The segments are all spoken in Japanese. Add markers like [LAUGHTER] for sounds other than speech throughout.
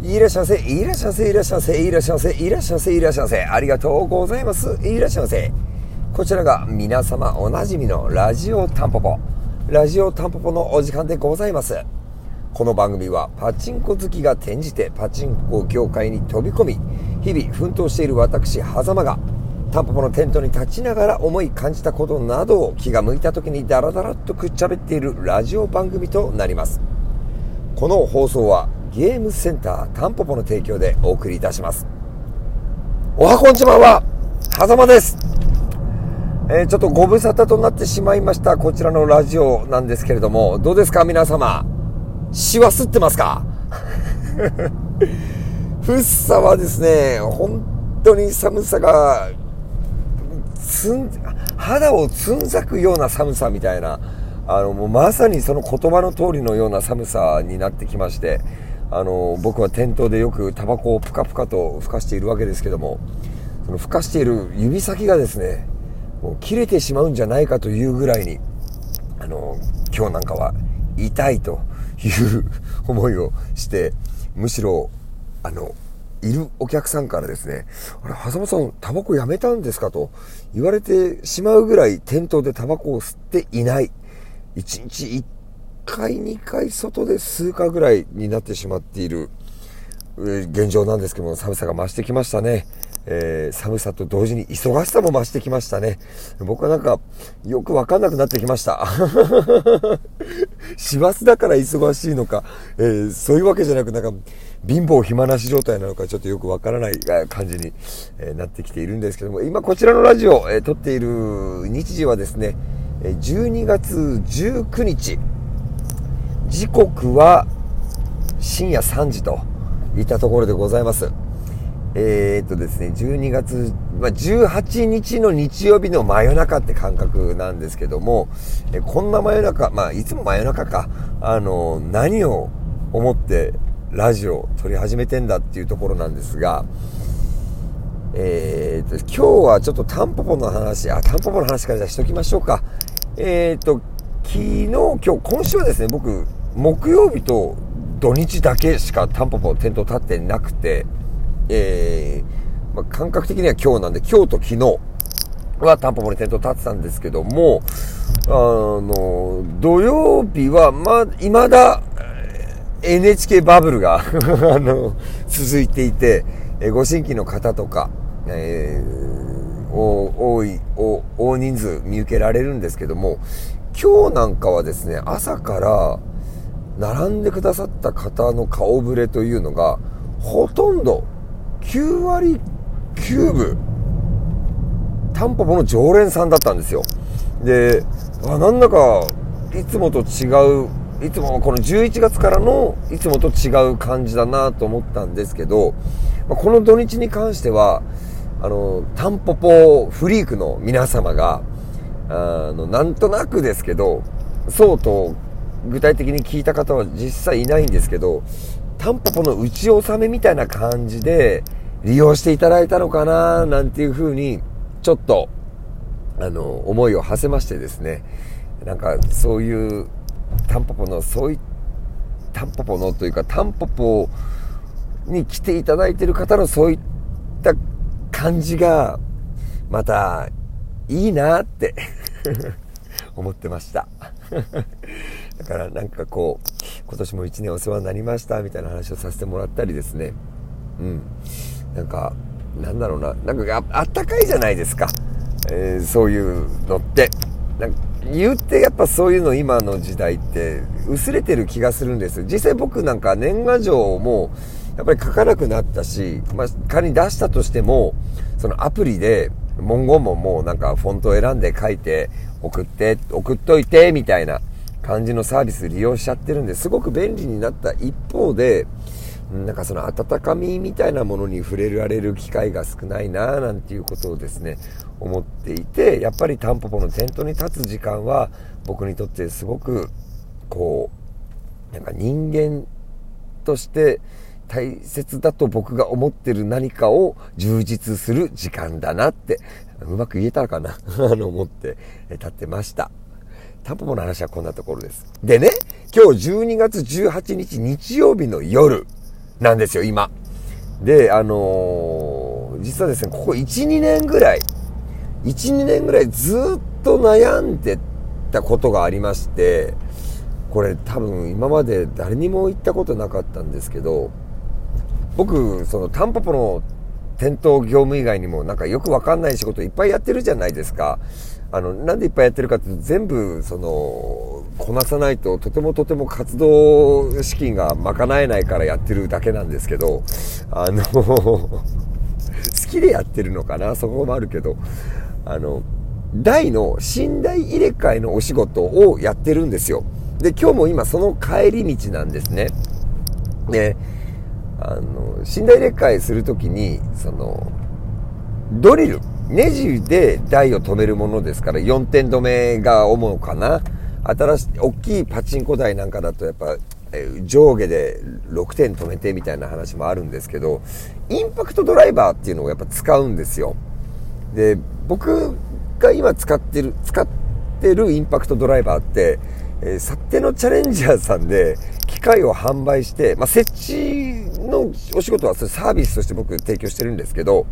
いらっしゃいませ、いらっしゃいませ、いらっしゃいませ、いらっしゃいませ、いらっしゃいませ、いらっしゃいませ。ありがとうございます。いらっしゃいませ。こちらが皆様おなじみのラジオタンポポ。ラジオタンポポのお時間でございます。この番組はパチンコ好きが転じてパチンコ業界に飛び込み、日々奮闘している私、狭間がタンポポのテントに立ちながら思い感じたことなどを気が向いた時にダラダラっとくっちゃべっているラジオ番組となります。この放送はゲームセンタータンポポの提供でお送りいたします。おはこんちばんは、狭間です。えー、ちょっとご無沙汰となってしまいましたこちらのラジオなんですけれども、どうですか皆様？シワ吸ってますか？[LAUGHS] ふっさはですね、本当に寒さが、つん、肌をつんざくような寒さみたいな、あの、もうまさにその言葉の通りのような寒さになってきまして、あの、僕は店頭でよくタバコをプカプカと吹かしているわけですけども、その吹かしている指先がですね、もう切れてしまうんじゃないかというぐらいに、あの、今日なんかは痛いという思いをして、むしろ、あの、いるお客さんからですね、あれ、狭間さん、タバコやめたんですかと言われてしまうぐらい店頭でタバコを吸っていない。1日回、2回外で吸うかぐらいになってしまっている現状なんですけども、寒さが増してきましたね。えー、寒さと同時に忙しさも増してきましたね。僕はなんか、よくわかんなくなってきました。[LAUGHS] 師走だから忙しいのか、えー、そういうわけじゃなく、なんか、貧乏暇なし状態なのかちょっとよくわからない感じに、えなってきているんですけども、今こちらのラジオ、え撮っている日時はですね、12月19日、時刻は深夜3時といったところでございます。えー、っとですね、12月、まあ、18日の日曜日の真夜中って感覚なんですけども、えこんな真夜中、まあ、いつも真夜中か、あの、何を思ってラジオを撮り始めてんだっていうところなんですが、えー、っと、今日はちょっとタンポポの話、あ、タンポポの話からじゃしときましょうか。えー、っと、昨日、今日、今週はですね、僕、木曜日と土日だけしかタンポポ店頭立ってなくて、えー、まあ、感覚的には今日なんで、今日と昨日はタンポポに店頭立ってたんですけども、あの、土曜日は、ま、未だ、NHK バブルが [LAUGHS] あの、続いていて、えご新規の方とか、えー、多いお大人数見受けられるんですけども、今日なんかはですね、朝から並んでくださった方の顔ぶれというのが、ほとんど9割9分、タンポポの常連さんだったんですよ。で、あなんだか、いつもと違う、いつもこの11月からのいつもと違う感じだなと思ったんですけど、この土日に関しては、あの、タンポポフリークの皆様が、あの、なんとなくですけど、そうと具体的に聞いた方は実際いないんですけど、タンポポの打ち納めみたいな感じで利用していただいたのかななんていうふうに、ちょっと、あの、思いを馳せましてですね、なんかそういうタンポポの、そういタンポポのというか、タンポポに来ていただいてる方のそういった感じが、また、いいなって [LAUGHS] 思ってました。だからなんかこう、今年も1年お世話になりましたみたいな話をさせてもらったりですね。うん。なんか、なんだろうな。なんかあったかいじゃないですか。えー、そういうのって。なんか言ってやっぱそういうの今の時代って薄れてる気がするんです。実際僕なんか年賀状もやっぱり書かなくなったし、まあ仮に出したとしても、そのアプリで文言ももうなんかフォントを選んで書いて送って、送っといてみたいな感じのサービス利用しちゃってるんですごく便利になった一方で、なんかその温かみみたいなものに触れられる機会が少ないななんていうことをですね、思っていて、やっぱりタンポポのテントに立つ時間は僕にとってすごく、こう、なんか人間として大切だと僕が思ってる何かを充実する時間だなって、うまく言えたかな [LAUGHS] あの思って立ってました。タンポポの話はこんなところです。でね、今日12月18日日曜日の夜、なんですよ、今。で、あのー、実はですね、ここ1、2年ぐらい、1、2年ぐらいずっと悩んでたことがありまして、これ多分今まで誰にも言ったことなかったんですけど、僕、そのタンポポの店頭業務以外にもなんかよくわかんない仕事いっぱいやってるじゃないですか。あの、なんでいっぱいやってるかっていうと全部、その、こなさないととてもとても活動資金が賄えないからやってるだけなんですけど、あの [LAUGHS] 好きでやってるのかな？そこもあるけど、あの、大の寝台入れ替えのお仕事をやってるんですよ。で、今日も今その帰り道なんですね。で、あの、寝台入れ替えするときに、その、ドリル、ネジで台を止めるものですから、4点止めが主かな。新しい、大きいパチンコ台なんかだとやっぱ、上下で6点止めてみたいな話もあるんですけど、インパクトドライバーっていうのをやっぱ使うんですよ。で、僕が今使ってる、使ってるインパクトドライバーって、えー、サッテのチャレンジャーさんで機械を販売して、まあ、設置のお仕事はそれサービスとして僕提供してるんですけど、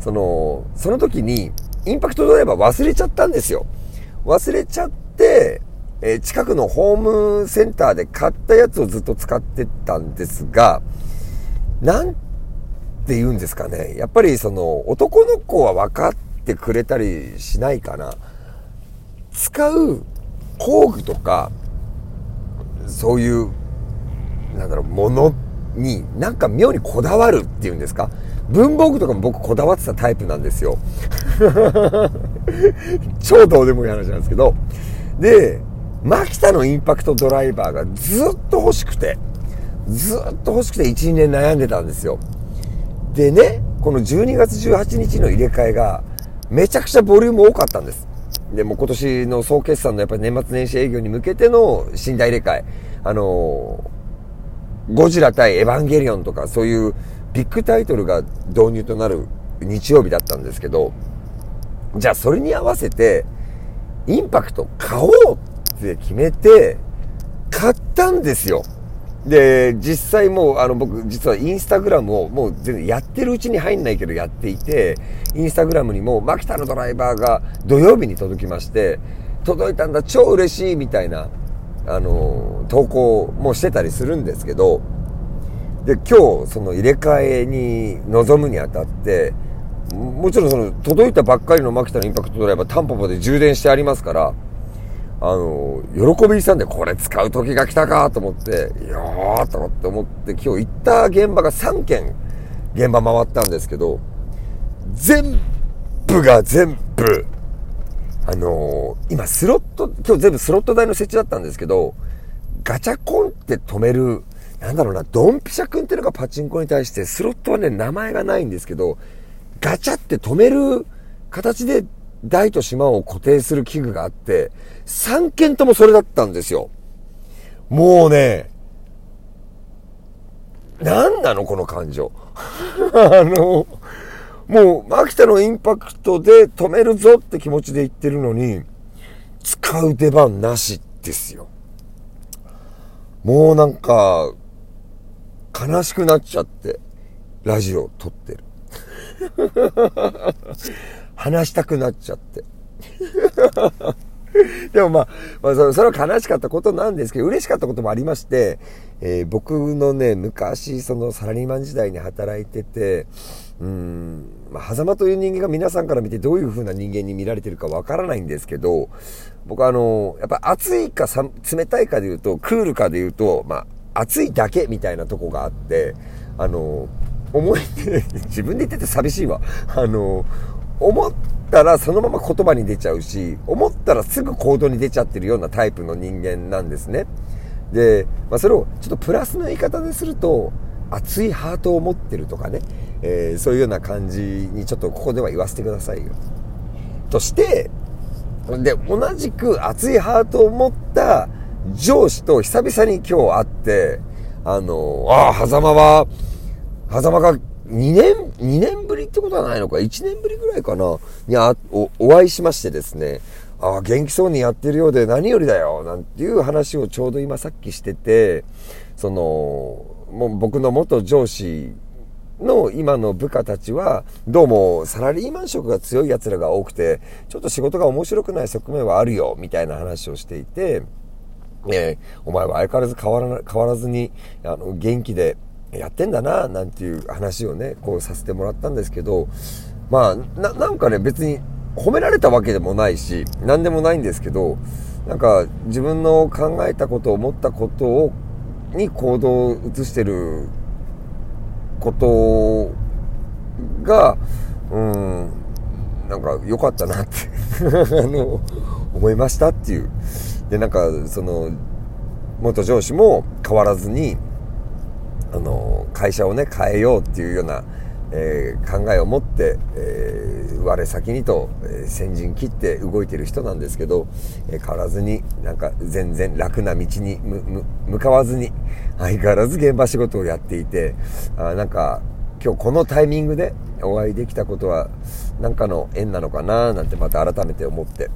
その、その時にインパクトドライバー忘れちゃったんですよ。忘れちゃって、えー、近くのホームセンターで買ったやつをずっと使ってたんですが、なんて言うんですかね。やっぱりその男の子は分かってくれたりしないかな。使う工具とか、そういう、なんだろう、ものになんか妙にこだわるっていうんですか？文房具とかも僕こだわってたタイプなんですよ。[LAUGHS] 超どうでもいい話なんですけど。で、マキタのインパクトドライバーがずっと欲しくて、ずっと欲しくて1、2年悩んでたんですよ。でね、この12月18日の入れ替えがめちゃくちゃボリューム多かったんです。で、も今年の総決算のやっぱり年末年始営業に向けての寝台入れ替え。あのー、ゴジラ対エヴァンゲリオンとかそういうビッグタイトルが導入となる日曜日だったんですけど、じゃあそれに合わせて、インパクト買おうって決めて、買ったんですよ。で、実際もう、あの、僕、実はインスタグラムをもう全然やってるうちに入んないけどやっていて、インスタグラムにも、マキタのドライバーが土曜日に届きまして、届いたんだ、超嬉しいみたいな、あの、投稿もしてたりするんですけど、で、今日、その入れ替えに臨むにあたって、もちろんその、届いたばっかりのマキタのインパクトドライバー、タンポポで充電してありますから、あの、喜びさんでこれ使う時が来たかと思って、いやーと思って思って今日行った現場が3件現場回ったんですけど、全部が全部、あのー、今スロット、今日全部スロット台の設置だったんですけど、ガチャコンって止める、なんだろうな、ドンピシャ君っていうのがパチンコに対して、スロットはね、名前がないんですけど、ガチャって止める形で台と島を固定する器具があって、3件ともそれだったんですよ。もうね、何なのこの感情。[LAUGHS] あの、もう、秋田のインパクトで止めるぞって気持ちで言ってるのに、使う出番なしですよ。もうなんか、悲しくなっちゃって、ラジオ撮ってる。[LAUGHS] 話したくなっちゃって。[LAUGHS] でもまあ、まあ、それは悲しかったことなんですけど、嬉しかったこともありまして、えー、僕のね、昔、そのサラリーマン時代に働いてて、うん、まあ、狭間という人間が皆さんから見てどういう風な人間に見られてるかわからないんですけど、僕あの、やっぱ暑いか冷たいかで言うと、クールかで言うと、まあ、暑いだけみたいなとこがあって、あの、思い、自分で言ってて寂しいわ。あの、思ったらそのまま言葉に出ちゃうし、思ったらすぐ行動に出ちゃってるようなタイプの人間なんですね。で、まあ、それをちょっとプラスの言い方ですると、熱いハートを持ってるとかね、えー、そういうような感じにちょっとここでは言わせてくださいよ。として、で、同じく熱いハートを持った上司と久々に今日会って、あの、ああ、狭間は、狭間が2年、2年りってことはないのか、1年ぶりぐらいかな、にあおお会いしましてですね、ああ、元気そうにやってるようで何よりだよ、なんていう話をちょうど今さっきしてて、その、もう僕の元上司の今の部下たちは、どうもサラリーマン職が強い奴らが多くて、ちょっと仕事が面白くない側面はあるよ、みたいな話をしていて、えお前は相変わらず変わら変わらずに、あの、元気でやってんだな、なんていう話をね、こうさせてもらったんですけど、まあ、な、んかね、別に褒められたわけでもないし、何でもないんですけど、なんか自分の考えたこと、思ったことを、に行動を移してることが、うん、なんか良かったなって [LAUGHS] あの、思いましたっていう。で、なんか、その、元上司も変わらずに、あの、会社をね、変えようっていうような、えー、考えを持って、えー、我先にと、えー、先陣切って動いてる人なんですけど、え変わらずになんか全然楽な道に向かわずに [LAUGHS] 相変わらず現場仕事をやっていてあなんか今日このタイミングでお会いできたことは何かの縁なのかななんてまた改めて思って。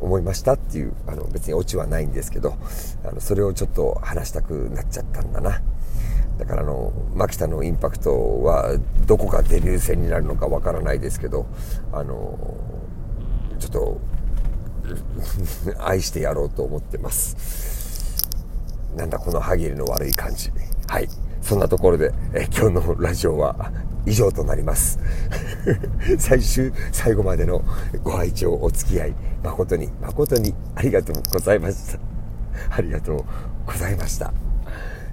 思いましたっていうあの別にオチはないんですけどあのそれをちょっと話したくなっちゃったんだな。だからあの牧田のインパクトはどこがデビュー戦になるのかわからないですけどあのちょっと [LAUGHS] 愛してやろうと思ってます。なんだこの歯切れの悪い感じ。はい。そんなところでえ今日のラジオは以上となります。[LAUGHS] 最終最後までのご愛聴お付き合い誠に誠にありがとうございました。ありがとうございました。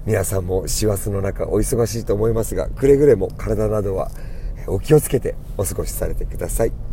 皆さんも師走の中お忙しいと思いますがくれぐれも体などはお気をつけてお過ごしされてください。